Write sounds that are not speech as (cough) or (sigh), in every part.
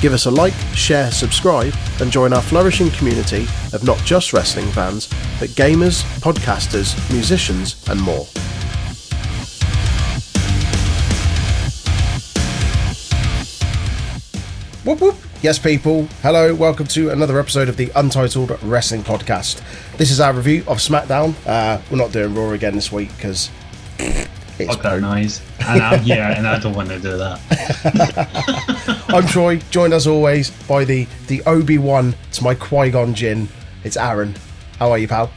Give us a like, share, subscribe, and join our flourishing community of not just wrestling fans, but gamers, podcasters, musicians, and more. Whoop whoop. Yes, people. Hello, welcome to another episode of the Untitled Wrestling Podcast. This is our review of SmackDown. Uh, we're not doing Raw again this week because it's Fuck that poop. noise. And I'm yeah, and I don't want to do that. (laughs) I'm Troy, joined as always by the the Obi Wan to my Qui Gon Jinn. It's Aaron. How are you, pal?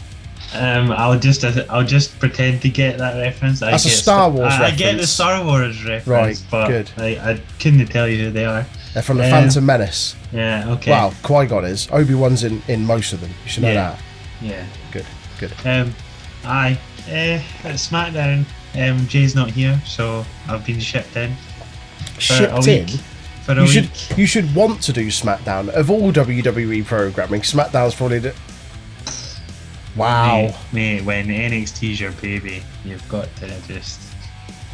Um, I'll just I'll just pretend to get that reference. I That's a get Star Sta- Wars I, I get the. Star Wars reference, Right, but good. I, I couldn't tell you who they are. They're from the Yeah. Phantom Menace. Yeah. Okay. Wow. Qui Gon is. Obi Wan's in in most of them. You should know Yeah. that. Yeah. Good, good. Um, aye. Uh, at SmackDown. Um, Jay's not here, so I've been shipped in a Shipped in. A You should you should want to do SmackDown of all WWE programming. SmackDown's probably the. Wow. Mate, mate, when NXT's your baby, you've got to just.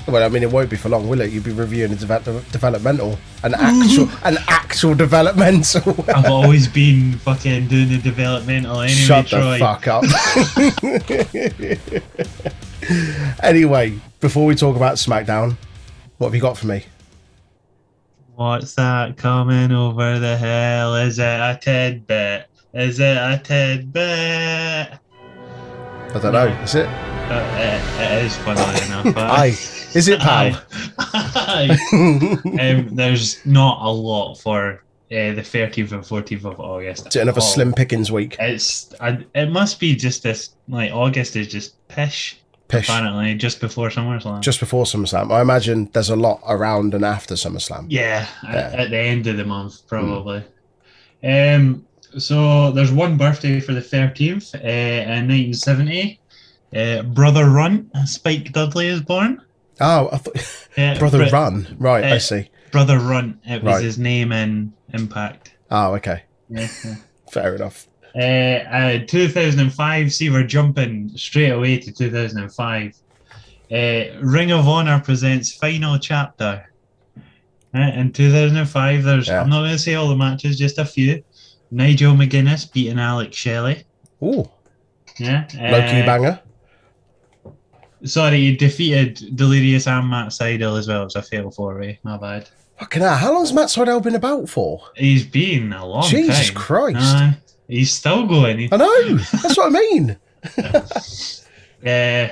Well, I mean, it won't be for long, will it? You'll be reviewing a deve- developmental, an actual, mhm. an actual developmental. (laughs) I've always been fucking doing the developmental anyway, Shut Troy. the fuck up. (laughs) anyway, before we talk about SmackDown, what have you got for me? What's that coming over the hill? Is it a tidbit? Is it a tidbit? I don't know. Is it? Uh, it, it is funny enough. (laughs) Aye. Is it, pal? Aye. (laughs) um, there's not a lot for uh, the 13th and 14th of August. Is it another Slim pickings week? It's I, it must be just this like August is just pish Pish. apparently just before SummerSlam. Just before SummerSlam. I imagine there's a lot around and after SummerSlam. Yeah, Yeah. At, at the end of the month, probably. Um, so there's one birthday for the 13th uh, in 1970. Uh, Brother Run, Spike Dudley is born. Oh, I thought (laughs) Uh, (laughs) Brother Br- Run. Right, I uh, see. Brother Run, it was Right. his name in Impact. Oh, okay. Yeah. (laughs) Fair enough. Uh, uh, 2005, see, we're jumping straight away to 2005. Uh, Ring of Honor presents Final Chapter. Uh, in 2005, there's, Yeah. I'm not going to say all the matches, just a few. Nigel McGuinness beating Alex Shelley. Ooh, Yeah. low key Uh, banger. Sorry, he defeated Delirious and Matt Sydal as well. It was a fatal four way. My bad. Fucking hell, how long's Matt Sydal been about for? He's been a long Jesus time. Jesus Christ. Uh, he's still going. I know. That's what I mean. (laughs) Uh,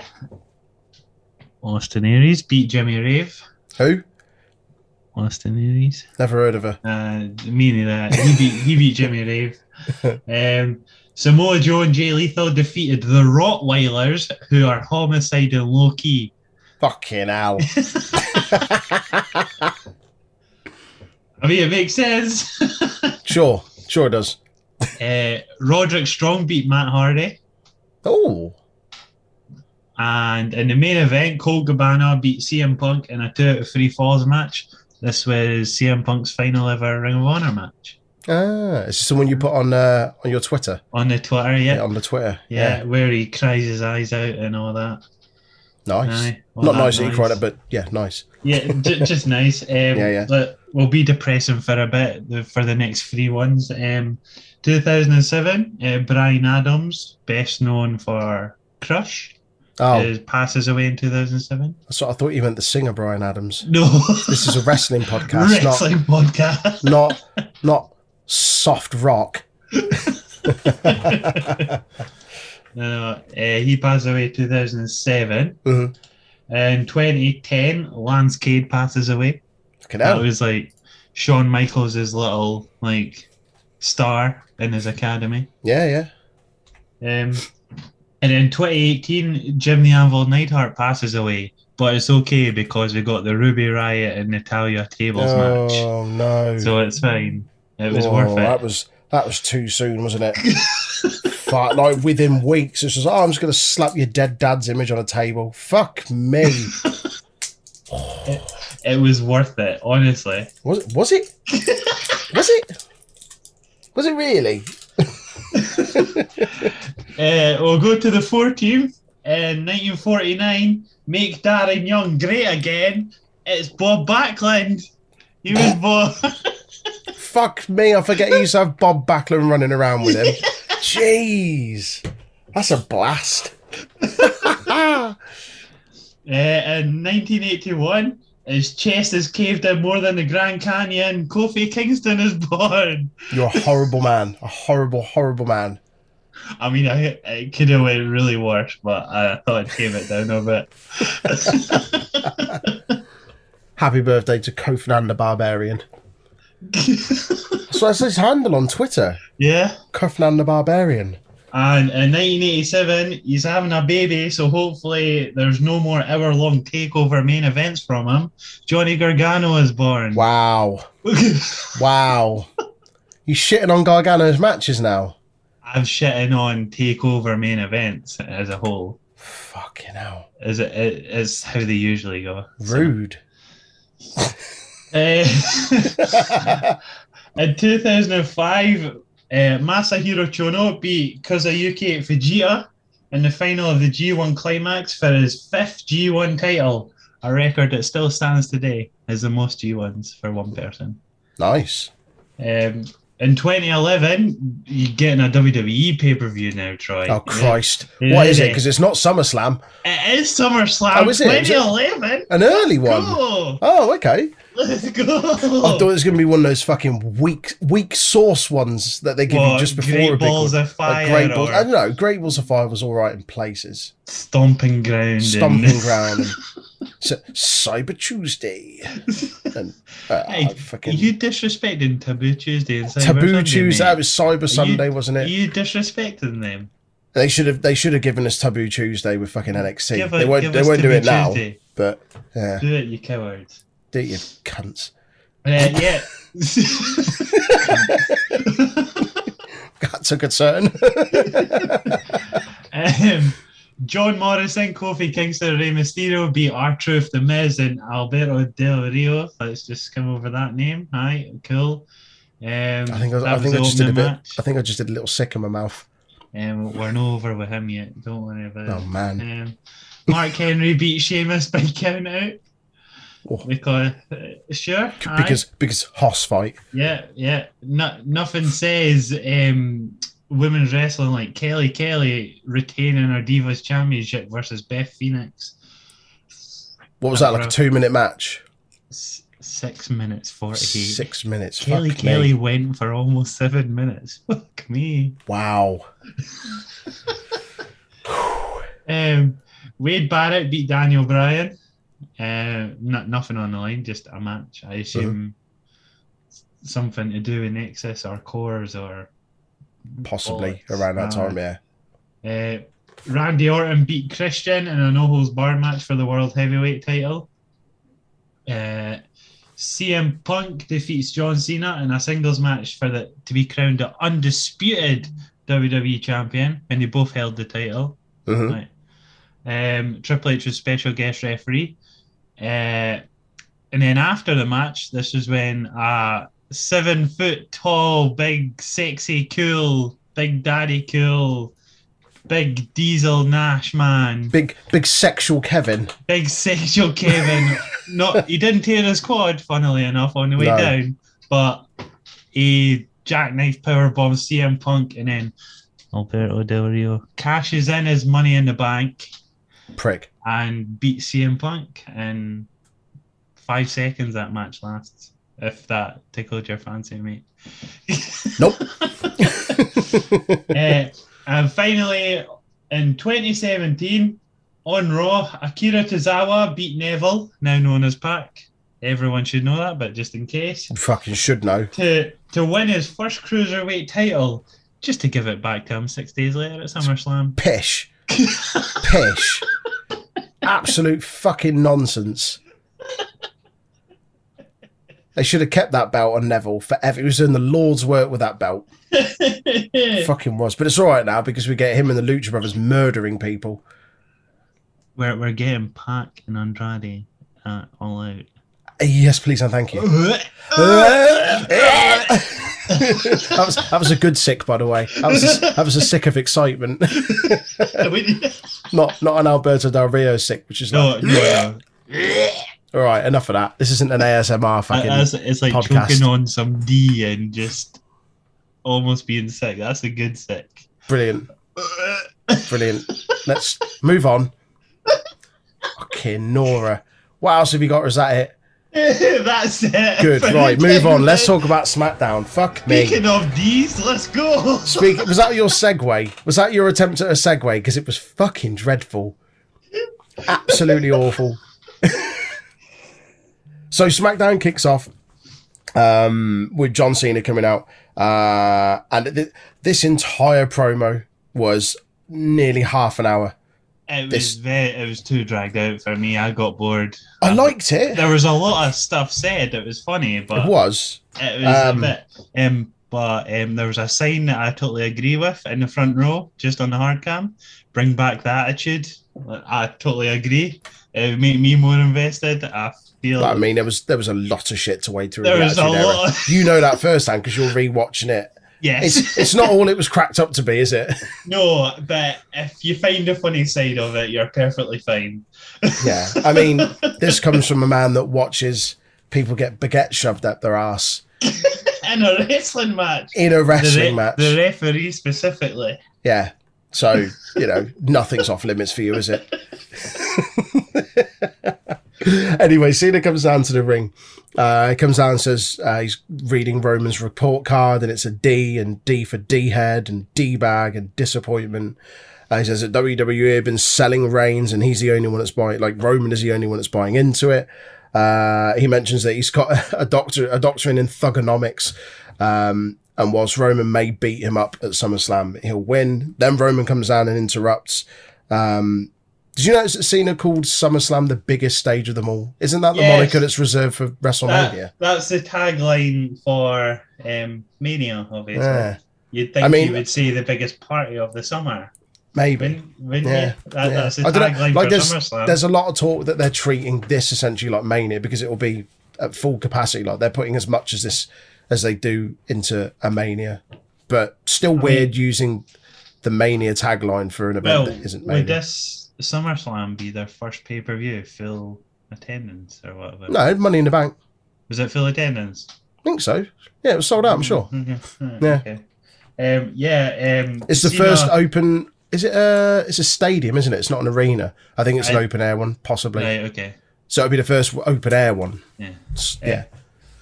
Austin Aries beat Jimmy Rave. Who? Austin Aries. Never heard of her. Uh, meaning that he beat he beat Jimmy Rave. (laughs) Um, Samoa Joe and Jay Lethal defeated the Rottweilers, who are homicide and Low Ki. Fucking hell. (laughs) I mean, it makes sense. sure, sure it does. Uh, Roderick Strong beat Matt Hardy, Oh, and in the main event, Colt Cabana beat CM Punk in a two out of three falls match. This was CM Punk's final ever Ring of Honor match ah, is this someone you put on uh, on your Twitter? on the Twitter. Yeah, on the Twitter. yeah, where he cries his eyes out and all that. nice. Aye, all Not nice that you noise. cried it, but yeah, nice. Yeah, j- (laughs) just nice. Um, Yeah, yeah. But we'll be depressing for a bit for the next three ones. Um, 2007, uh, Brian Adams, best known for Crush, Oh, uh, passes away in 2007. So I thought you meant the singer Bryan Adams. No, (laughs) This is a wrestling (laughs) podcast, not wrestling podcast. (laughs) not not soft rock. no, uh, he passed away 2007. Mhm. In 2010, Lance Cade passes away. Fucking That was like Shawn Michaels' little like star in his academy. Yeah, yeah. Um, and in 2018, Jim the Anvil Neidhart passes away, but it's okay because we got the Ruby Riott and Natalya Tables match, Oh no. so it's fine. It was Oh, worth it. That was that was too soon, wasn't it? (laughs) Fuck, like within weeks, it's just, oh, I'm just going to slap your dead dad's image on a table. Fuck me. (laughs) It was worth it, honestly. Was it? Was it? was it? (laughs) Was it really? (laughs) Uh, we'll go to the four team. In 1949, make Darren Young great again. It's Bob Backlund. He was (laughs) Bob. Fuck me, I forget he used to have Bob Backlund running around with him. (laughs) Jeez. That's a blast. Uh, in 1981, his chest is caved in more than the Grand Canyon. Kofi Kingston is (laughs) born. You're a horrible man. A horrible, horrible man. I mean, I, it could have went really worse, but I thought I'd tame it down a bit. (laughs) Happy birthday to Kofi the Barbarian. (laughs) So that's his handle on Twitter. yeah. Kofi the Barbarian. And in 1987, he's having a baby, so hopefully there's no more hour-long takeover main events from him. Johnny Gargano is born. Wow. (laughs) Wow. He's shitting on Gargano's matches now. I'm shitting on takeover main events as a whole. Fucking hell. Is it? it is how they usually go. Rude. Uh, (laughs) (laughs) in 2005, uh, Masahiro Chono beat Kazuyuki Fujita in the final of the G1 Climax for his fifth G1 title, a record that still stands today as the most G1s for one person. Nice. Um, in 2011, you're getting a WWE pay per view now, Troy. Oh, Christ. Yeah. What is it? Because it's not SummerSlam. It is SummerSlam Oh, is it? Is it? 2011. An early one. Go! Oh, okay. Let's go! I thought it was going to be one of those fucking weak, weak sauce ones that they give you just before Great a big Balls one. of Fire Like Great Balls. I don't know. Great Balls of Fire was all right in places. Stomping ground. Stomping ground (laughs) Cyber Tuesday and uh, Hey, fucking you disrespecting Taboo Tuesday and Cyber Taboo Sunday, Tuesday. mate. That was Cyber Sunday, wasn't Are it? you disrespecting them? They should have. They should have given us Taboo Tuesday with fucking NXT. Give they won't. They won't do it now. But yeah, Do it, you cowards. Do you cunts. Uh, yeah. That's a concern. um, John Morrison, Kofi Kingston, Rey Mysterio beat R Truth, The Miz, and Alberto Del Rio. Let's just come over that name. Hi, cool. Um, I think. I, I think I just did a bit. match. I think I just did a little sick in my mouth. Um, we're not over with him yet. Don't worry about it. Oh man. Um, Mark Henry beat Sheamus by count out Oh. because uh, sure. Because because Hoss fight. yeah yeah no, nothing says um, women's wrestling like Kelly Kelly retaining her Divas Championship versus Beth Phoenix What was that like a two minute match? Six minutes forty eight. Six minutes. Kelly Kelly Me. went for almost seven minutes. (laughs) Fuck me. Wow. (laughs) Um, Wade Barrett beat Daniel Bryan. Uh, not nothing on the line, just a match. I assume something to do with Nexus or Cores or Possibly bollocks. around that Uh, time. Yeah. Uh, Randy Orton beat Christian in a no holds bar match for the World Heavyweight title. Uh, CM Punk defeats John Cena in a singles match for the to be crowned the undisputed WWE champion, and they both held the title. Mhm. Right. Um, Triple H was special guest referee. Uh, and then after the match, this is when a seven foot tall, big, sexy, cool, big daddy cool, big diesel Nash man, Big big sexual Kevin. big sexual Kevin. (laughs) Not he didn't tear his quad, funnily enough, on the way No. down, but he jackknife power bomb CM Punk and then Alberto Del Rio cashes in his money in the bank Prick. and beat CM Punk in five seconds that match lasts. If that tickled your fancy, mate. (laughs) Nope. Uh, and finally, in 2017, on Raw, Akira Tozawa beat Neville, now known as Pac. Everyone should know that, but just in case, Fucking should know. to to win his first cruiserweight title, just to give it back to him six days later at SummerSlam. Pish. (laughs) Pish. Absolute fucking nonsense. They should have kept that belt on Neville forever. He was doing the Lord's work with that belt. (laughs) Fucking was. But it's all right now because we get him and the Lucha Brothers murdering people. we're we're getting Pac and Andrade uh, all out. Yes, please and thank you. (laughs) (laughs) that, was, that was a good sick, by the way. That was a, that was a sick of excitement. not not an Alberto Del Rio sick, which is no, like, no, no. all right, enough of that. This isn't an ASMR uh, fucking. It's, it's like podcast. choking on some D and just almost being sick. That's a good sick. Brilliant. Brilliant. Let's move on. Fucking Nora. What else have you got? Or is that it? (laughs) That's it. Good. For (laughs) Right, move on. Let's talk about SmackDown. Fuck me. Speaking of these, let's go. Speak. (laughs) Was that your segue? Was that your attempt at a segue? Because it was fucking dreadful. Absolutely awful. so SmackDown kicks off um, with John Cena coming out, uh, and th- this entire promo was nearly half an hour. It was very, it was too dragged out for me. I got bored. I liked it. There was a lot of stuff said. It was funny, but It was. it was Um, a bit. Um, but um, there was a sign that I totally agree with in the front row, just on the hard cam. Bring back the attitude. I totally agree. It would make me more invested. I feel. But I mean, there was there was a lot of shit to wade through. There the was a Era. lot. You know that firsthand because you're rewatching it. Yes. It's it's not all it was cracked up to be, is it? (laughs) no, but if you find the funny side of it, you're perfectly fine. Yeah. I mean, this comes from a man that watches people get baguette shoved up their ass (laughs) in a wrestling match. in a The, wrestling re- match. the referee specifically. yeah. So, you know, nothing's off limits for you, is it? (laughs) (laughs) anyway, Cena comes down to the ring. Uh, he comes down and says uh, he's reading Roman's report card, and it's a D, and D for D head, and D bag, and disappointment. Uh, he says that WWE have been selling Reigns, and he's the only one that's buying. Like Roman is the only one that's buying into it. Uh, he mentions that he's got (laughs) a doctor, a doctorate in thuganomics. Um, and whilst Roman may beat him up at SummerSlam, he'll win. Then Roman comes down and interrupts. Um, did you notice that Cena called SummerSlam the biggest stage of them all? Isn't that the Yes. moniker that's reserved for WrestleMania? That, that's the tagline for um, Mania, obviously. Yeah, You'd think I mean- you would see the biggest party of the summer, maybe. wouldn't, wouldn't Yeah, you? That, yeah. That's the I know, tagline like for there's- SummerSlam. There's a lot of talk that they're treating this essentially like Mania because it will be at full capacity. Like they're putting as much as this as they do into a Mania, but still weird using the Mania tagline for an event well, that isn't Mania. this SummerSlam be their first pay per view, full attendance or whatever? No, Money in the Bank. Was it full attendance? I think so. Yeah, it was sold out. I'm sure. (laughs) Yeah. Okay. Um, yeah. Um, It's the first open. Is it a? It's a stadium, isn't it? It's not an arena. I think it's an I- open air one, possibly. Right. Okay. So it'll be the first open air one. Yeah. Yeah.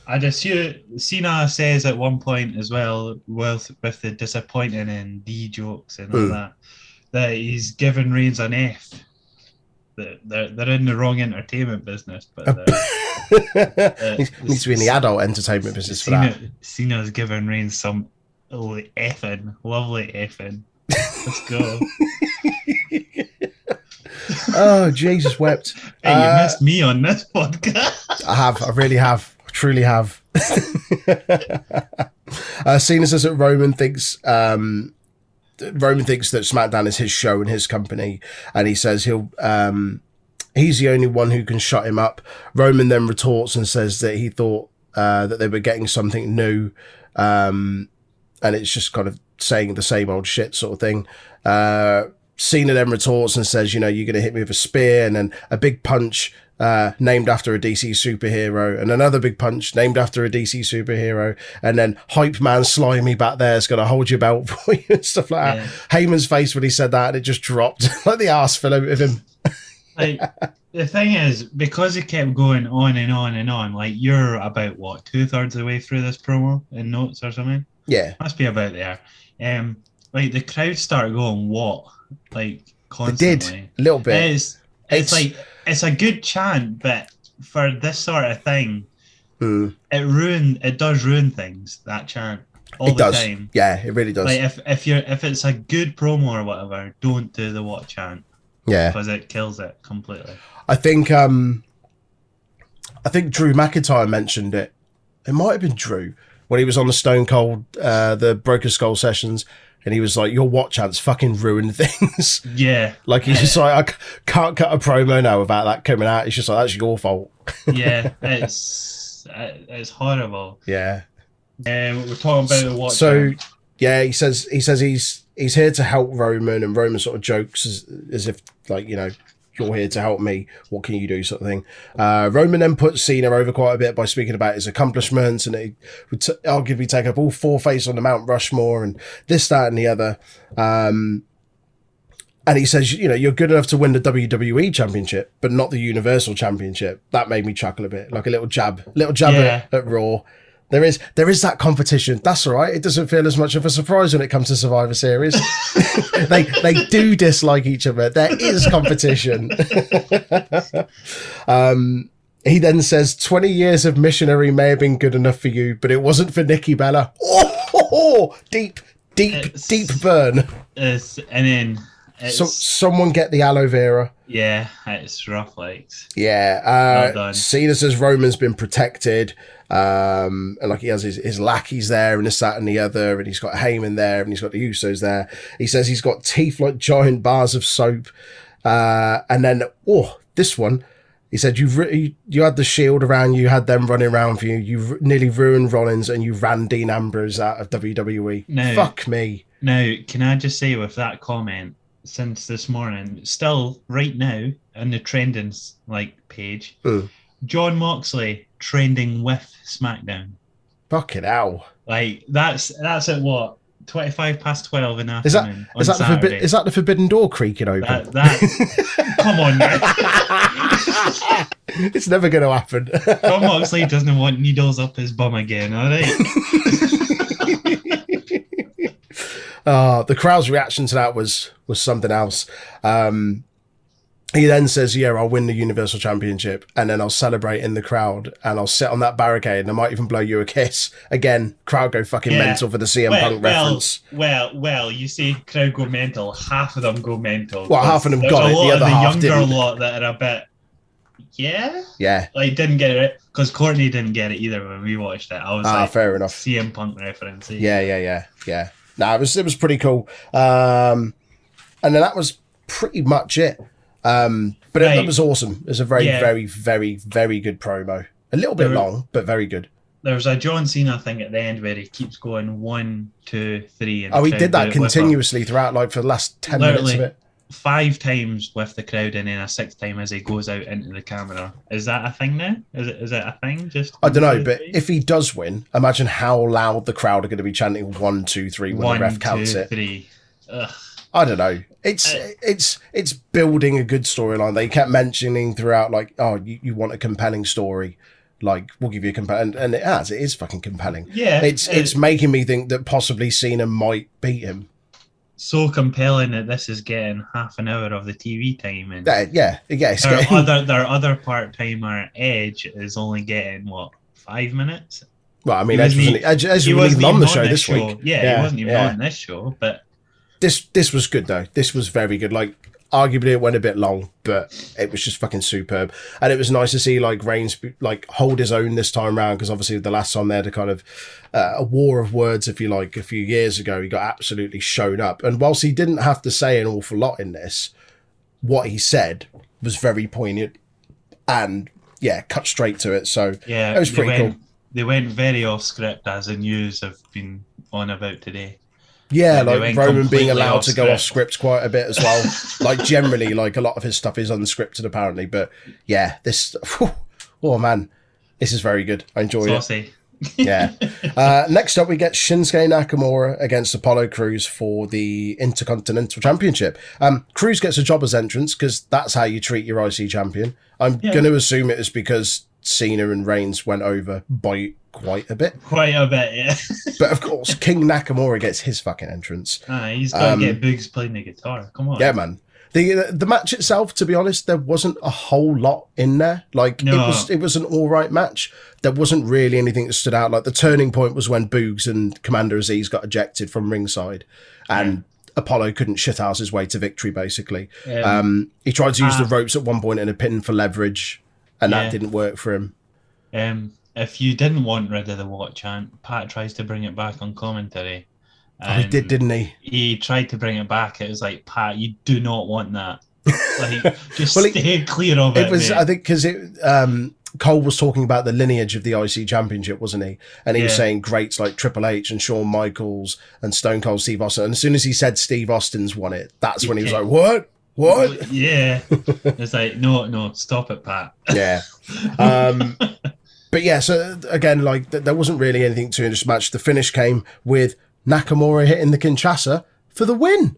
I'd assume Cena says at one point as well, with with the disappointing and D jokes and all Hmm. that, that he's given Reigns an F. They're, they're in the wrong entertainment business, but they're- Needs needs to be in the adult entertainment business for that. Cena, Cena's given Reigns some lovely effing, lovely effing. Let's go. (laughs) Oh, Jesus wept. (laughs) hey, you Uh, missed me on this podcast. (laughs) I have. I really have. I truly have. uh, Cena says that Roman thinks um, Roman thinks that SmackDown is his show and his company, and he says he'll um, he's the only one who can shut him up. Roman then retorts and says that he thought uh, that they were getting something new, um, and it's just kind of saying the same old shit sort of thing. Uh, Cena then retorts and says, you know, you're going to hit me with a spear and then a big punch uh, named after a DC superhero and another big punch named after a DC superhero. And then hype man slimy back there is going to hold your belt (laughs) for you and stuff like Yeah. that. Heyman's face when he said that and it just dropped (laughs) like the ass fell out of him. like the thing is because it kept going on and on and on like you're about what two thirds of the way through this promo in notes or something Yeah. must be about there um like the crowd started going what like constantly did a little bit. it's, it's It's- like it's a good chant but for this sort of thing Hmm. it ruin it does ruin things that chant all It the does. time Yeah, it really does. like if, if you're if it's a good promo or whatever don't do the what chant yeah. because it kills it completely I think um I think Drew McIntyre mentioned it it might have been Drew when he was on the Stone Cold, uh, the Broken Skull sessions, and he was like, "Your watch ants fucking ruined things." (laughs) Yeah, like he's just like, "I can't cut a promo now about that coming out. It's just like that's your fault. (laughs) yeah, it's uh, it's horrible. Yeah. Um, we're talking about the watch. So yeah, he says he says he's he's here to help Roman, and Roman sort of jokes as, as if like you know you're here to help me. What can you do, sort of thing. Uh, Roman then puts Cena over quite a bit by speaking about his accomplishments, and he would t- arguably take up all four faces on the Mount Rushmore, and this, that, and the other. Um, and he says, you know, you're good enough to win the WWE Championship, but not the Universal Championship. That made me chuckle a bit, like a little jab, little jab Yeah. at, at Raw. There is there is that competition. That's all right. It doesn't feel as much of a surprise when it comes to Survivor Series. (laughs) (laughs) they they do dislike each other. There is competition. (laughs) um, he then says, 20 years of missionary may have been good enough for you, but it wasn't for Nikki Bella. Oh, deep, deep, It's- deep burn. And then it's, So someone get the aloe vera. yeah, it's rough. Like Yeah. Well Uh, done. Cena says Roman's been protected. Um, and like he has his, his lackeys there and this, that, and the other. And he's got Heyman there and he's got the Usos there. He says he's got teeth like giant bars of soap. Uh, and then, oh, this one. He said "You've re- you had the shield around you, had them running around for you. You r- nearly ruined Rollins and you ran Dean Ambrose out of WWE. No. Fuck me. now, can I just say with that comment, since this morning, still right now on the trending like page, Mm. Jon Moxley trending with SmackDown. Fucking hell. Like that's that's at what twenty five past twelve in the Is that afternoon is on that the forbi- is that the forbidden door creaking open? that that? come on, now. (laughs) it's never going to happen. (laughs) Jon Moxley doesn't want needles up his bum again. All right. (laughs) uh, the crowd's reaction to that was was something else. Um, he then says, "Yeah, I'll win the Universal Championship, and then I'll celebrate in the crowd, and I'll sit on that barricade, and I might even blow you a kiss." Again, crowd go fucking Yeah. mental for the CM well, Punk well, reference. well, well, you say crowd go mental. Half of them go mental. Well, half of them got it, the other the half younger didn't. lot that are a bit, yeah, Yeah, like didn't get it because Courtney didn't get it either when we watched it. I was ah, like, fair enough. CM Punk reference. eh? Yeah, yeah, yeah, yeah. No, it was it was pretty cool. Um, and then that was pretty much it. Um, but it, it was awesome. It was a very, Yeah. very, very, very good promo. A little bit There- long, but very good. There was a John Cena thing at the end where he keeps going one, two, three. And Oh, he did that it with him. continuously throughout, like for the last ten minutes of it. Five times with the crowd and then a sixth time as he goes out into the camera. Is that a thing now? Is it? Is it a thing? Just I don't know, but three? if he does win, imagine how loud the crowd are going to be chanting one, two, three when one, the ref counts two, it. three. Ugh. I don't know. It's Uh, it's it's building a good storyline. They kept mentioning throughout, like, oh, you, you want a compelling story, like we'll give you a compelling, and it has. It is fucking compelling. Yeah, It's it- it's making me think that possibly Cena might beat him. So compelling that this is getting half an hour of the TV time, and Yeah, yeah, yeah. Their getting, other their other part timer Edge is only getting what five minutes. well, I mean, he Edge wasn't wasn't, Edge, Edge He wasn't even on the even show this show. week. Yeah, he wasn't even yeah. on this show, but this this was good though. This was very good. Like arguably it went a bit long, but it was just fucking superb. And it was nice to see like Reigns like hold his own this time round because obviously the last time they had a kind of uh, a war of words, if you like, a few years ago, he got absolutely shown up. And whilst he didn't have to say an awful lot in this, what he said was very poignant and yeah, cut straight to it. So yeah, That was pretty went, cool. They went very off script, as the news have been on about today. Yeah, Like, like Roman being allowed to go off script. quite a bit as well. (laughs) like generally, like a lot of his stuff is unscripted apparently. But yeah, this (laughs) oh man, this is very good. I enjoy it. Saucy. (laughs) Yeah. Uh, next up, we get Shinsuke Nakamura against Apollo Crews for the Intercontinental Championship. Um, Crews gets a jobber's entrance because that's how you treat your IC champion. I'm Yeah. going to assume it is because Cena and Reigns went over by quite a bit. Quite a bit, yeah. (laughs) But of course, King Nakamura gets his fucking entrance. Ah, he's got to Um, get Boogs playing the guitar. Come on. Yeah, man. The the match itself, to be honest, there wasn't a whole lot in there. Like it was it was an all right match. There wasn't really anything that stood out. Like the turning point was when Boogs and Commander Azeez got ejected from ringside, and Apollo couldn't shit house his way to victory. Basically, Um, um, he tried to use ah. the ropes at one point in a pin for leverage, and Yeah. that didn't work for him. Um, if you didn't want rid of the watch, chant, Pat tries to bring it back on commentary. Oh, he did, didn't he? He tried to bring it back. It was like, Pat, you do not want that. (laughs) Like, just Well, it- stay clear of it. It was, mate. I think, because it. Um, Cole was talking about the lineage of the IC Championship, wasn't he? And he was saying greats like Triple H and Shawn Michaels and Stone Cold Steve Austin. And as soon as he said Steve Austin's won it, that's when he was like, "What? What?" Yeah. it's like, no, no, stop it, Pat. yeah. Um, but yeah, so again, like th- there wasn't really anything to this match. The finish came with Nakamura hitting the Kinshasa for the win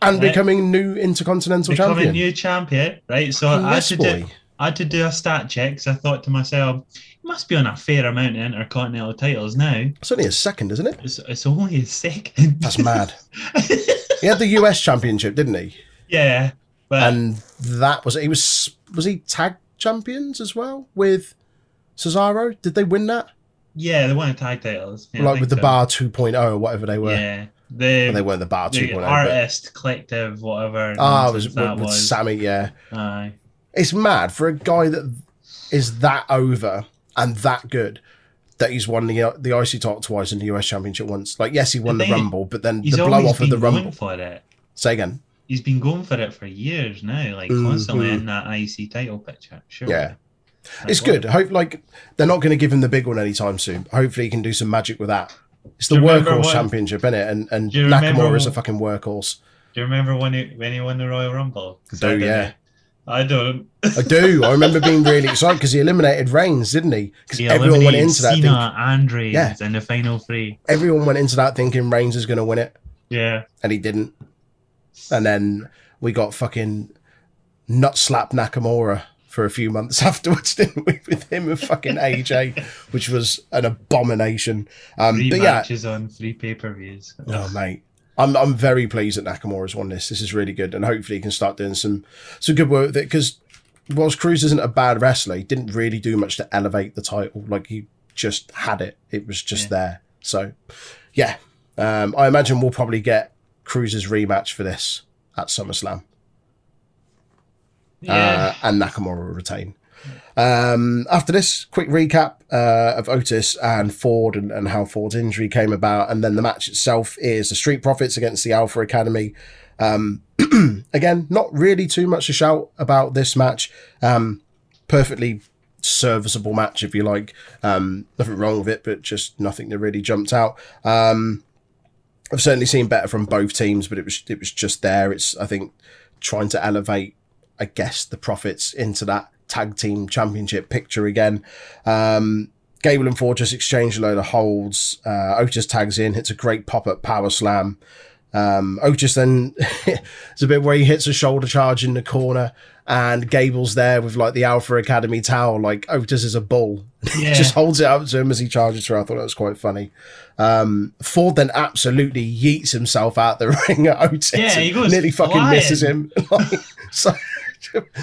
and Yeah. becoming new Intercontinental Becoming Champion. new champion, right? So I had, to boy. do, I had to do a stat check because I thought to myself, he must be on a fair amount of intercontinental titles now. It's only a second, isn't it? It's, it's only his second. That's mad. (laughs) he had the US Championship, didn't he? Yeah, but And that was he was was he tag champions as well with Cesaro? Did they win that? yeah, they won tag titles. Yeah, like with the so. Bar 2.0 or whatever they were. Yeah, the, Well, they weren't the Bar 2.0. the but- artist collective, whatever. Ah, it was with, that with was. Sami, yeah. Aye. It's mad for a guy that is that over and that good that he's won the the IC title twice and the US Championship once. Like, yes, he won The the Rumble, but then the blow off of the Rumble. for it. Say again. He's been going for it for years now, like Mhm. constantly in that IC title picture. Sure. Yeah, Like, it's good. Hope like they're not going to give him the big one anytime soon. Hopefully, he can do some magic with that. It's the Do you remember workhorse what- championship, isn't it? And and Do you remember Nakamura is a fucking workhorse. Do you remember when he when he won the Royal Rumble? I do, didn't. yeah. I don't. I do. I (laughs) remember being really excited because he eliminated Reigns, didn't he? Because everyone went into that. Cena, Think, Andres, Yeah. in the final three. everyone went into that thinking Reigns is going to win it. Yeah. and he didn't. And then we got fucking nut slap Nakamura for a few months (laughs) afterwards, didn't we? With him and fucking AJ, (laughs) which was an abomination. Um, Three but yeah, matches on three pay per views. oh mate, I'm I'm very pleased that Nakamura's won this. This is really good, and hopefully he can start doing some some good work with it. Because whilst Crews isn't a bad wrestler, he didn't really do much to elevate the title. Like he just had it; it was just Yeah. there. So yeah, um, I imagine we'll probably get Crews's rematch for this at SummerSlam. Yeah. uh, and Nakamura will retain. Um, after this, quick recap uh, of Otis and Ford and, and how Ford's injury came about, and then the match itself is the Street Profits against the Alpha Academy. Um, (clears throat) again, not really too much to shout about this match. Um, perfectly serviceable match, if you like. Um, nothing wrong with it, but just nothing that really jumped out. Um, I've certainly seen better from both teams, but it was it was just there. It's I think trying to elevate I guess the profits into that tag team championship picture again. Um, Gable and Ford just exchange a load of holds. Uh, Otis tags in, hits a great pop up power slam. Um, Otis then (laughs) it's a bit where he hits a shoulder charge in the corner, and Gable's there with like the Alpha Academy towel. Like Otis is a bull, (laughs) Yeah. just holds it up to him as he charges through. I thought that was quite funny. Um, Ford then absolutely yeets himself out the (laughs) ring at Otis. Yeah, he goes nearly fucking flying. misses him. Like, so,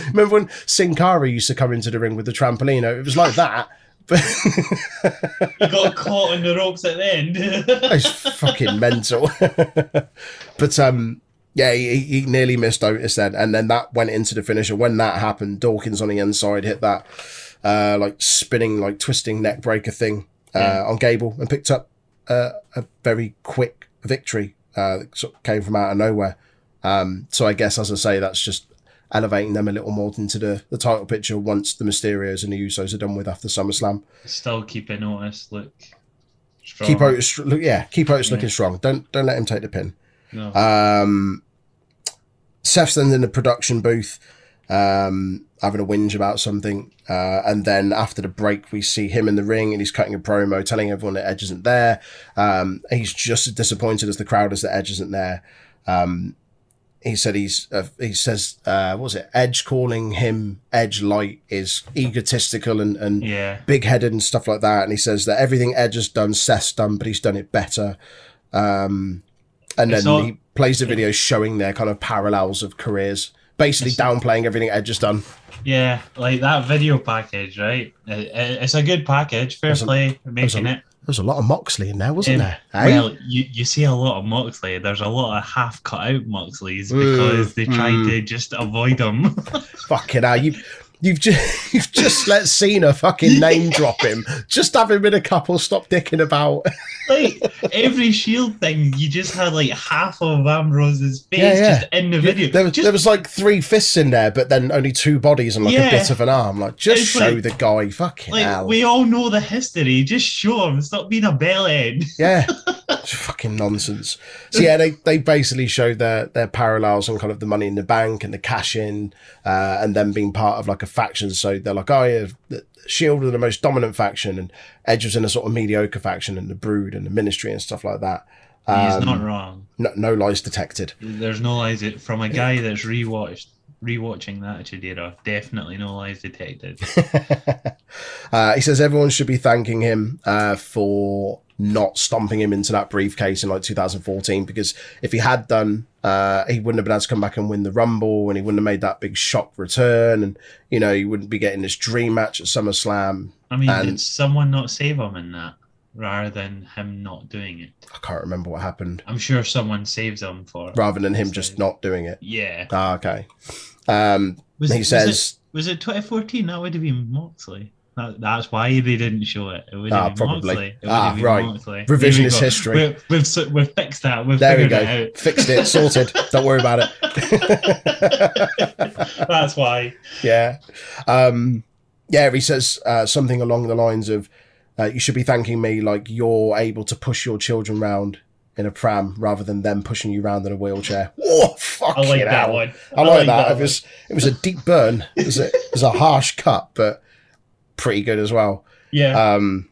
remember when Sin Cara used to come into the ring with the trampoline? It was like that. But he got caught in the ropes at the end. (laughs) it's fucking mental. (laughs) but um, yeah, he, he nearly missed Otis then, and then that went into the finish. And when that happened, Dawkins on the inside hit that uh, like spinning, like twisting neck breaker thing uh, Yeah. on Gable and picked up uh, a very quick victory. Uh, that sort of came from out of nowhere. Um, so I guess, as I say, that's just elevating them a little more into the, the title picture once the Mysterios and the Usos are done with after SummerSlam. Still keeping Otis look strong. Keep Otis, look, yeah, keep Otis Yeah. looking strong. Don't don't let him take the pin. No. Um, Seth's then in the production booth, um, having a whinge about something. Uh, and then after the break, we see him in the ring and he's cutting a promo, telling everyone that Edge isn't there. Um, he's just as disappointed as the crowd as that Edge isn't there. Um, he said he's uh, he says uh, what was it Edge calling him Edge Light is egotistical and and yeah. big headed and stuff like that. And he says that everything Edge has done, Seth's done, but he's done it better. Um, and It's then he plays the video showing their kind of parallels of careers, basically downplaying everything Edge has done. Yeah, like that video package, right? It- it- It's a good package. Fair play making it. There's a lot of Moxley in there, wasn't Um, there? Well, you, you see a lot of Moxley. There's a lot of half cut out Moxleys Mm, because they tried mm. to just avoid them. Fucking hell. You, You've just (laughs) you've just let Cena fucking (laughs) name drop him. Just have him in a couple. Stop dicking about. (laughs) Like every Shield thing, you just had like half of Ambrose's face Yeah, yeah. just in the video. There was, just there was like three fists in there, but then only two bodies and like a bit of an arm. Like just It's show like- the guy. Fucking like hell. we all know the history. Just show him. Stop being a bell end. Yeah, it's fucking nonsense. So yeah, they, they basically showed their their parallels and kind of the money in the bank and the cash in, uh, and then being part of like a faction. So they're like, oh yeah, the Shield are the most dominant faction, and Edge was in a sort of mediocre faction, and the Brood and the Ministry and stuff like that. He's Um, not wrong. No, no lies detected. There's no lies from a guy that's rewatched rewatching that Attitude Era. Definitely no lies detected. (laughs) uh, he says everyone should be thanking him uh, for not stomping him into that briefcase in like 2014 because if he had done, uh, he wouldn't have been able to come back and win the Rumble and he wouldn't have made that big shock return and you know he wouldn't be getting this dream match at SummerSlam. I mean, And- did someone not save him in that rather than him not doing it? I can't remember what happened. I'm sure someone saves him for. Rather than him So- just not doing it. Yeah. Ah, okay. Um, Was, he was says, it, was it 2014? That would have been Moxley. That, that's why they didn't show it. It have Ah, probably. It Ah, right. Revisionist There we history. We've, we've, fixed that. We've there we go. it Fixed it, sorted. Don't worry about it. (laughs) that's why. yeah. Um, yeah, he says uh, something along the lines of, uh, you should be thanking me like you're able to push your children round in a pram rather than them pushing you round in a wheelchair. Whoa, fucking I like that hell. one. I like, that. one. It was it was a deep burn. It was a, it was a harsh cut, but pretty good as well. Yeah. Um,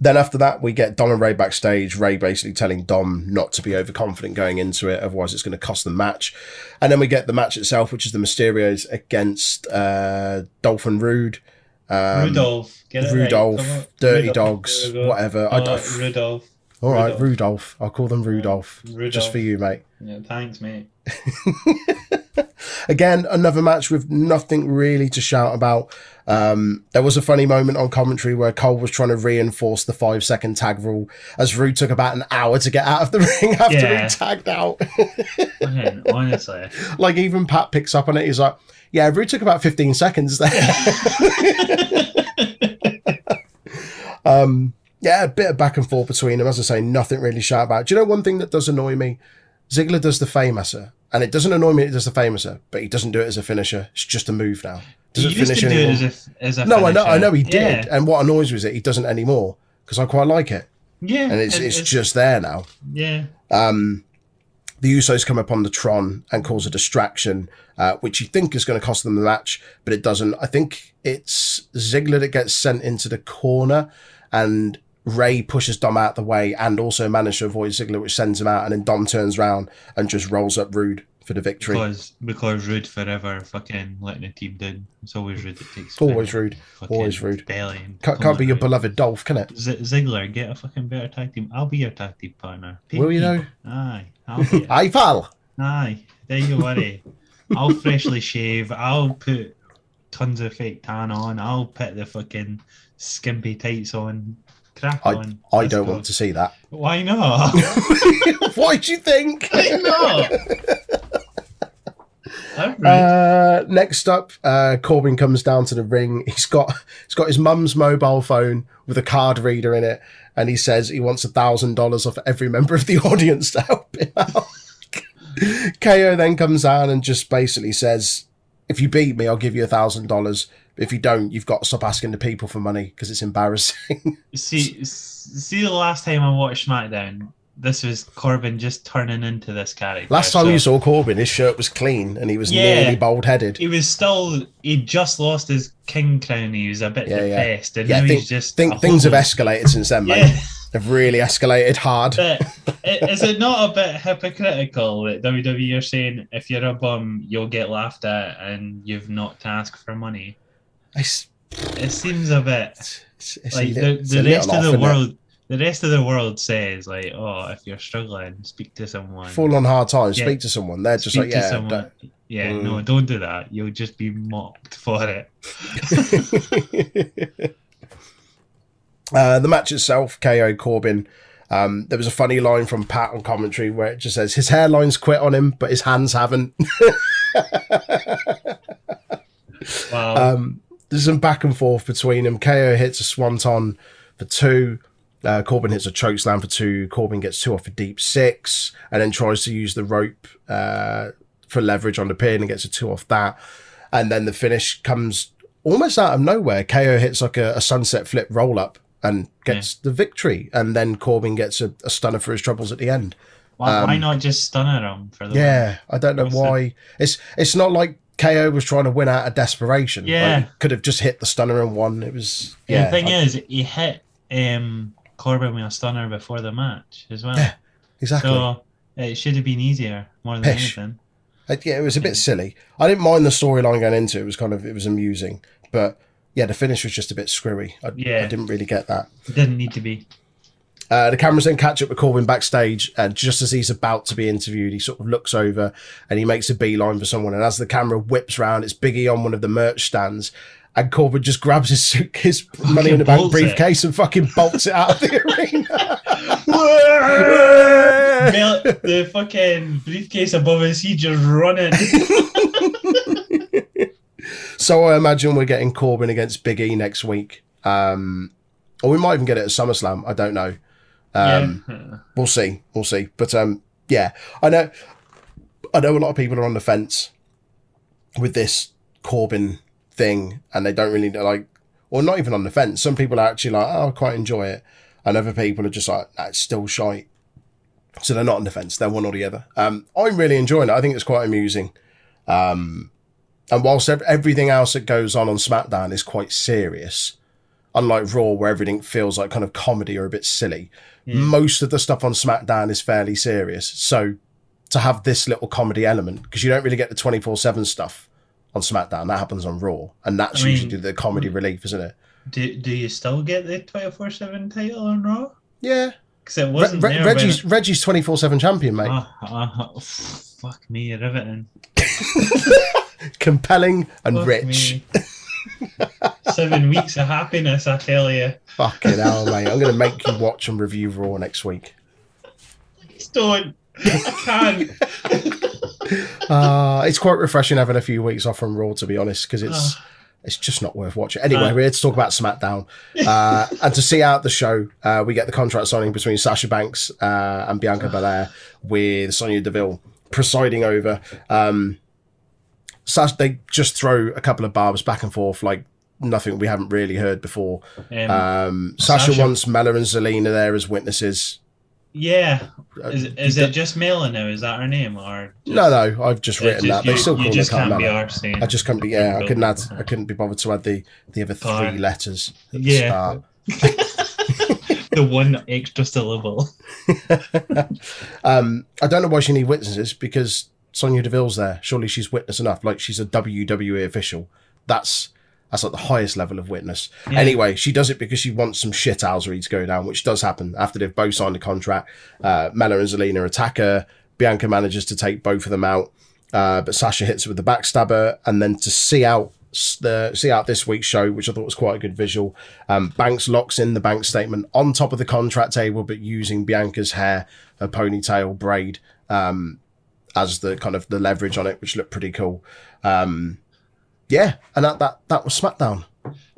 then after that, we get Dom and Rey backstage. Rey basically telling Dom not to be overconfident going into it, otherwise it's going to cost the match. And then we get the match itself, which is the Mysterios against uh, Dolph and Rude. Um, Rudolph. Get it. Rudolph. Dirty Rudolph. Dogs, whatever. I Uh, don't, Rudolph. all right, Rudolph. Rudolph. I'll call them Rudolph, Rudolph. just for you, mate. Yeah, thanks, mate. (laughs) Again, another match with nothing really to shout about. Um, there was a funny moment on commentary where Cole was trying to reinforce the five second tag rule as Rude took about an hour to get out of the (laughs) ring after Yeah. he tagged out. Man, honestly. (laughs) like even Pat picks up on it. He's like, "Yeah, Rude took about fifteen seconds there." (laughs) um, yeah, a bit of back and forth between them. As I say, nothing really shout about. Do you know one thing that does annoy me? Ziggler does the famouser, and it doesn't annoy me. It does the famouser, but he doesn't do it as a finisher. It's just a move now. Does he used finish to do anymore? it as a, as a no, I know, I know he did. Yeah, And what annoys me is that he doesn't anymore because I quite like it, yeah and it's it- it's just there now. yeah. Um, the Usos come upon the Tron and cause a distraction, uh, which you think is going to cost them the match, but it doesn't. I think it's Ziggler that gets sent into the corner, and Rey pushes Dom out the way and also manages to avoid Ziggler, which sends him out. And then Dom turns around and just rolls up Rude for the victory. Because because Rude forever fucking letting the team down. It's always Rude that takes Always. Rude. Always Rude. Belly Can't, can't be your beloved Dolph, can it? Z- Ziggler, get a fucking better tag team. I'll be your tag team partner. Pay Will you though? Aye, I'll be. (laughs) it. Aye, pal. Aye, don't you worry. I'll freshly shave. I'll put tons of fake tan on. I'll put the fucking skimpy tights on. Crack I, on. I Let's don't go. want to see that. Why not? (laughs) Why do you think? Why not? (laughs) I'm. Uh, next up, uh, Corbin comes down to the ring. (laughs) He's got he's got his mum's mobile phone with a card reader in it, and he says he wants a thousand dollars off every member of the (laughs) audience to help him out. (laughs) KO then comes down and just basically says, "If you beat me, I'll give you a thousand dollars. If you don't, you've got to stop asking the people for money because it's embarrassing." see, see, the last time I watched SmackDown, this was Corbin just turning into this character. Last time So you saw Corbin, his shirt was clean and he was Yeah. nearly bald headed. he was still, he just lost his king crown. He was a bit Yeah, yeah. depressed, and Yeah, now think, he's just. think things have escalated since then, mate. Yeah. They've really escalated hard. But is it not a bit hypocritical that WWE are saying if you're a bum, you'll get laughed at and you've not to ask for money? It's, It seems a bit it's, it's like a, li- the, the rest little of the isn't it? The rest of the world says like, "Oh, if you're struggling, speak to someone." Fall on hard times, Yeah. speak to someone. They're just Speak like, yeah. someone. Yeah, Mm. no, don't do that. You'll just be mocked for it. (laughs) uh, the match itself, KO Corbin. Um, there was a funny line from Pat on commentary where it just says his hairline's quit on him, but his hands haven't. (laughs) Wow. Um, there's some back and forth between them. KO hits a swanton for two. Uh, Corbin hits a choke slam for two. Corbin gets two off a deep six, and then tries to use the rope uh, for leverage on the pin and gets a two off that. And then the finish comes almost out of nowhere. KO hits like a, a sunset flip roll up and gets the victory. And then Corbin gets a, a stunner for his troubles at the end. why, why um, not just stunner him for the Yeah, I don't know What's why. It's it's not like KO was trying to win out of desperation. Yeah. Like, could have just hit the stunner and won. It was yeah. the thing I- is, he hit um, Corbin with a stunner before the match as well. Yeah, exactly. So it should have been easier more than Pish. anything. Uh, yeah, it was a bit silly. I didn't mind the storyline going into it. It was kind of it was amusing, but yeah, the finish was just a bit screwy. I, Yeah. I didn't really get that. It didn't need to be. Uh, the cameras then catch up with Corbin backstage, and just as he's about to be interviewed, he sort of looks over and he makes a beeline for someone. And as the camera whips round, it's Biggie on one of the merch stands, and Corbin just grabs his suit- his money in the bank bolts it. briefcase and fucking bolts it out of the (laughs) arena. Mel- the fucking briefcase above his head just running. (laughs) so I imagine we're getting Corbin against Big E next week, um, or we might even get it at SummerSlam. I don't know. Um, yeah. we'll see we'll see but um yeah i know i know a lot of people are on the fence with this corbin thing and they don't really like or not even on the fence. Some people are actually like oh i quite enjoy it and other people are just like nah, it's still shite. So they're not on the fence they're one or the other. Um i'm really enjoying it. I think it's quite amusing. Um and whilst everything else that goes on on smackdown is quite serious unlike raw where everything feels like kind of comedy or a bit silly Yeah. most of the stuff on SmackDown is fairly serious. So to have this little comedy element, because you don't really get the 24 7 stuff on SmackDown, that happens on Raw. And that's I mean- usually the comedy relief, isn't it? Do, do you still get the 24 7 title on Raw? Yeah. Because it wasn't Re-. Reggie's, Reggie's 24 7 champion, mate. Ah, ah, fuck me, riveting. (laughs) Compelling and Fuck rich. (laughs) Seven weeks of happiness, I tell you. Fucking hell, mate. I'm going to make you watch and review Raw next week. Please don't. I can't. (laughs) Uh, it's quite refreshing having a few weeks off from Raw, to be honest, because it's. Ah. It's just not worth watching. Anyway, Uh. we're here to talk about SmackDown. (laughs) Uh, and to see out the show, uh, we get the contract signing between Sasha Banks uh, and Bianca Belair with Sonya Deville presiding over. Um, Sasha, they just throw a couple of barbs back and forth like nothing we haven't really heard before. Um, Um, Sasha, Sasha- wants Mella and Zelina there as witnesses. Yeah. Uh, Is, is it just Mela now? Is that her name? or just, No, no, I've just written just- that. They you, still you call just it can't be. I just couldn't be. Yeah, I couldn't add. I couldn't be bothered to add the the other three letters at the Yeah. start. (laughs) the one extra syllable. (laughs) Um, I don't know why she need witnesses because Sonya Deville's there. Surely she's witness enough. Like she's a WWE official. That's that's like the highest level of witness. Yeah. Anyway, she does it because she wants some shit housery to go down, which does happen after they've both signed a contract. Uh, Mella and Zelina attack her. Bianca manages to take both of them out, uh, but Sasha hits her with the backstabber, and then to see out the see out this week's show, which I thought was quite a good visual. Um, Banks locks in the bank statement on top of the contract table, but using Bianca's hair, her ponytail braid, um, as the kind of the leverage on it, which looked pretty cool. Um, yeah, and that that that was SmackDown.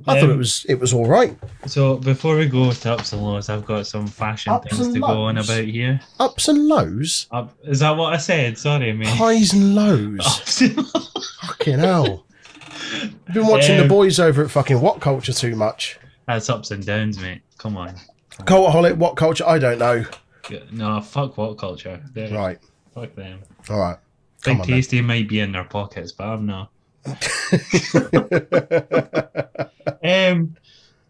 I thought it Um, was it was all right. So before we go to ups and lows, I've got some fashion Ups things to go on about here. Ups and lows, Up, is that what I said? Sorry, mate. highs and lows. (laughs) Ups and lows. Fucking hell! I've been watching the Um, boys over at fucking What Culture too much. That's ups and downs, mate. Come on. Cultaholic, What Culture? I don't know. No, fuck what culture. They're- Right. Fuck them. All right. Big Come on, then. Tasty might be in their pockets, but I'm not. (laughs) Um,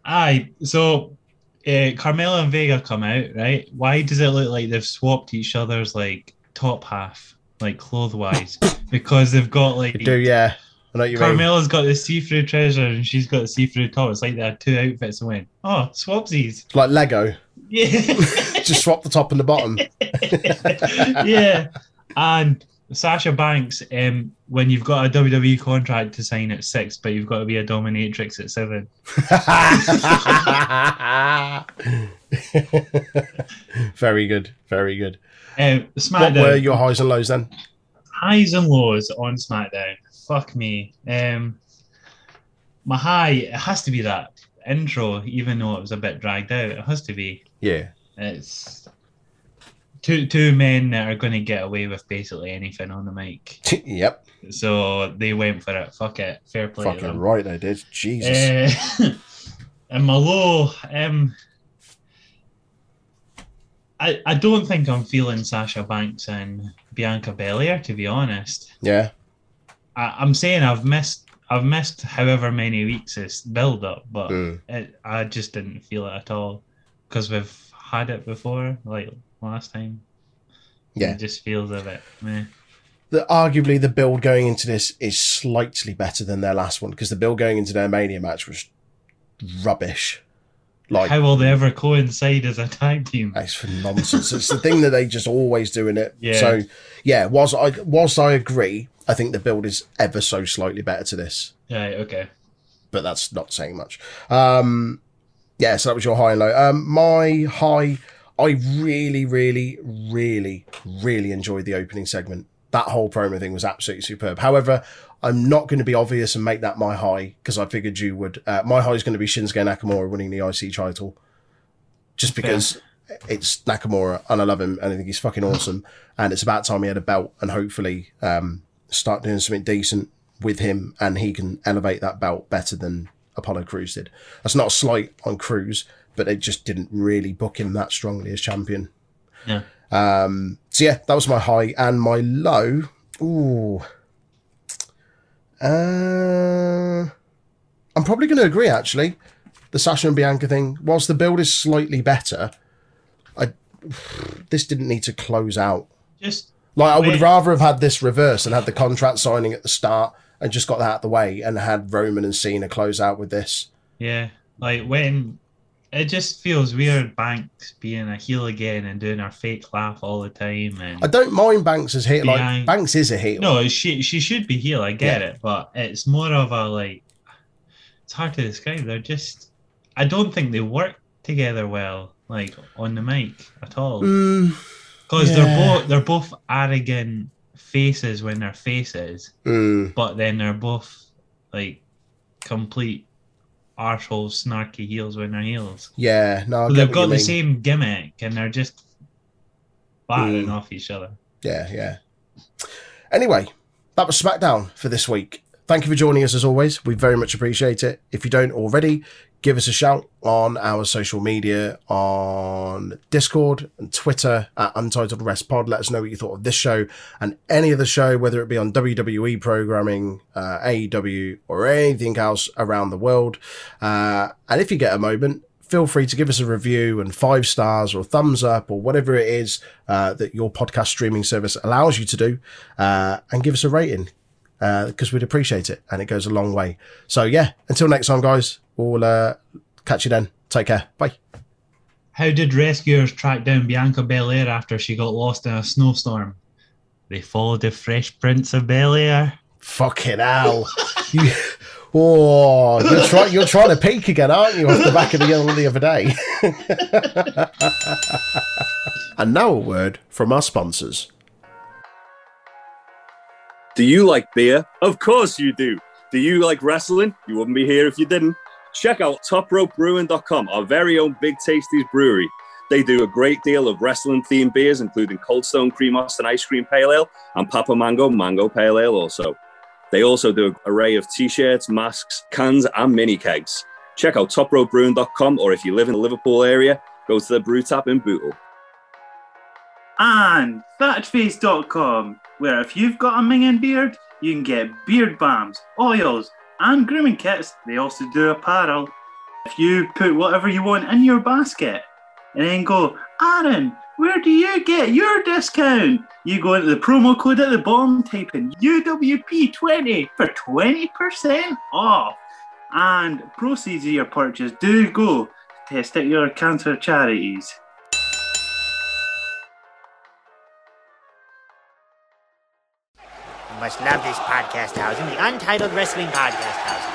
aye. So, uh, Carmella and Vega come out, right? Why does it look like they've swapped each other's like top half, like cloth wise? (laughs) because they've got like Do yeah. I know you mean. Got the see-through treasure and she's got the see-through top. It's like they had two outfits and went, oh, swapsies. Like Lego. Yeah. (laughs) Just swap the top and the bottom. yeah. And Sasha Banks, um, when you've got a WWE contract to sign at six, but you've got to be a dominatrix at seven. (laughs) very good. Very good. Um, What were your highs and lows then? highs and lows on SmackDown. Fuck me. Um, my high, it has to be that intro, even though it was a bit dragged out. It has to be. Yeah. It's two two men that are going to get away with basically anything on the mic. (laughs) yep. So they went for it. Fuck it. Fair play. Fucking right, they did. Jesus. Uh, (laughs) and my low, um, I I don't think I'm feeling Sasha Banks and Bianca Belair to be honest. yeah. I, I'm saying I've missed I've missed however many weeks this build up, but Mm. it, I just didn't feel it at all because we've had it before, like last time. Yeah. it just feels a bit meh. The, arguably, the build going into this is slightly better than their last one because the build going into their Mania match was rubbish. Like, How will they ever coincide as a tag team? It's for nonsense. it's the thing that they just always do in it. Yeah. So yeah, whilst I whilst I agree, I think the build is ever so slightly better to this, Yeah. okay. but that's not saying much. Um, yeah, so that was your high and low. Um, my high, I really, really, really, really enjoyed the opening segment. That whole promo thing was absolutely superb. However, I'm not going to be obvious and make that my high because I figured you would. Uh, my high is going to be Shinsuke Nakamura winning the IC title, just because it's Nakamura and I love him and I think he's fucking awesome. And it's about time he had a belt and hopefully um, start doing something decent with him and he can elevate that belt better than Apollo Crews did. That's not a slight on Crews, but they just didn't really book him that strongly as champion. Yeah. Um, so yeah, that was my high and my low. Ooh. Uh, I'm probably going to agree actually. The Sasha and Bianca thing, whilst the build is slightly better, I this didn't need to close out. Just Like I would rather have had this reverse and had the contract signing at the start and just got that out of the way and had Roman and Cena close out with this. Yeah, like when it just feels weird, Banks being a heel again and doing her fake laugh all the time, and I don't mind Banks as heel. Like Banks is a heel. no, she she should be heel. I get it, but it's more of a like it's hard to describe. They're just I don't think they work together well, like on the mic at all, Mm, because yeah. they're both they're both arrogant faces when they're faces, mm, but then they're both like complete arsehole snarky heels when they're heels. yeah, no, they've got the mean. same gimmick and they're just battering Mm. off each other. Yeah, yeah. Anyway, that was SmackDown for this week. Thank you for joining us as always. We very much appreciate it. If you don't already, give us a shout on our social media on Discord and Twitter at Untitled Rest Pod. Let us know what you thought of this show and any other show, whether it be on WWE programming, uh, AEW, or anything else around the world. Uh, and if you get a moment, feel free to give us a review and five stars or thumbs up or whatever it is uh, that your podcast streaming service allows you to do, uh, and give us a rating because we'd appreciate it and it goes a long way. So yeah, until next time, guys, we'll uh, catch you then. Take care. Bye. How did rescuers track down Bianca Belair after she got lost in a snowstorm? They followed the Fresh Prince of Bel Air. Fucking hell. you, (laughs) oh, you're, try, you're trying to peak again, aren't you, off the back of the yellow the other day? (laughs) and now a word from our sponsors. Do you like beer? Of course you do. Do you like wrestling? You wouldn't be here if you didn't. Check out topropebrewing.com, our very own Big Tasties brewery. They do a great deal of wrestling themed beers, including Cold Stone Cream Austin Ice Cream Pale Ale and Papa Mango Mango Pale Ale also. They also do an array of t-shirts, masks, cans, and mini kegs. Check out topropebrewing.com, or if you live in the Liverpool area, go to the brew tap in Bootle. and thatface.com, where if you've got a minging beard, you can get beard balms, oils, and grooming kits. They also do apparel. If you put whatever you want in your basket and then go, Aaron, where do you get your discount? You go into the promo code at the bottom, type in UWP20 for 20% off. And proceeds of your purchase do go to testicular cancer charities. You must love this podcast housing, the Untitled Wrestling Podcast Housing.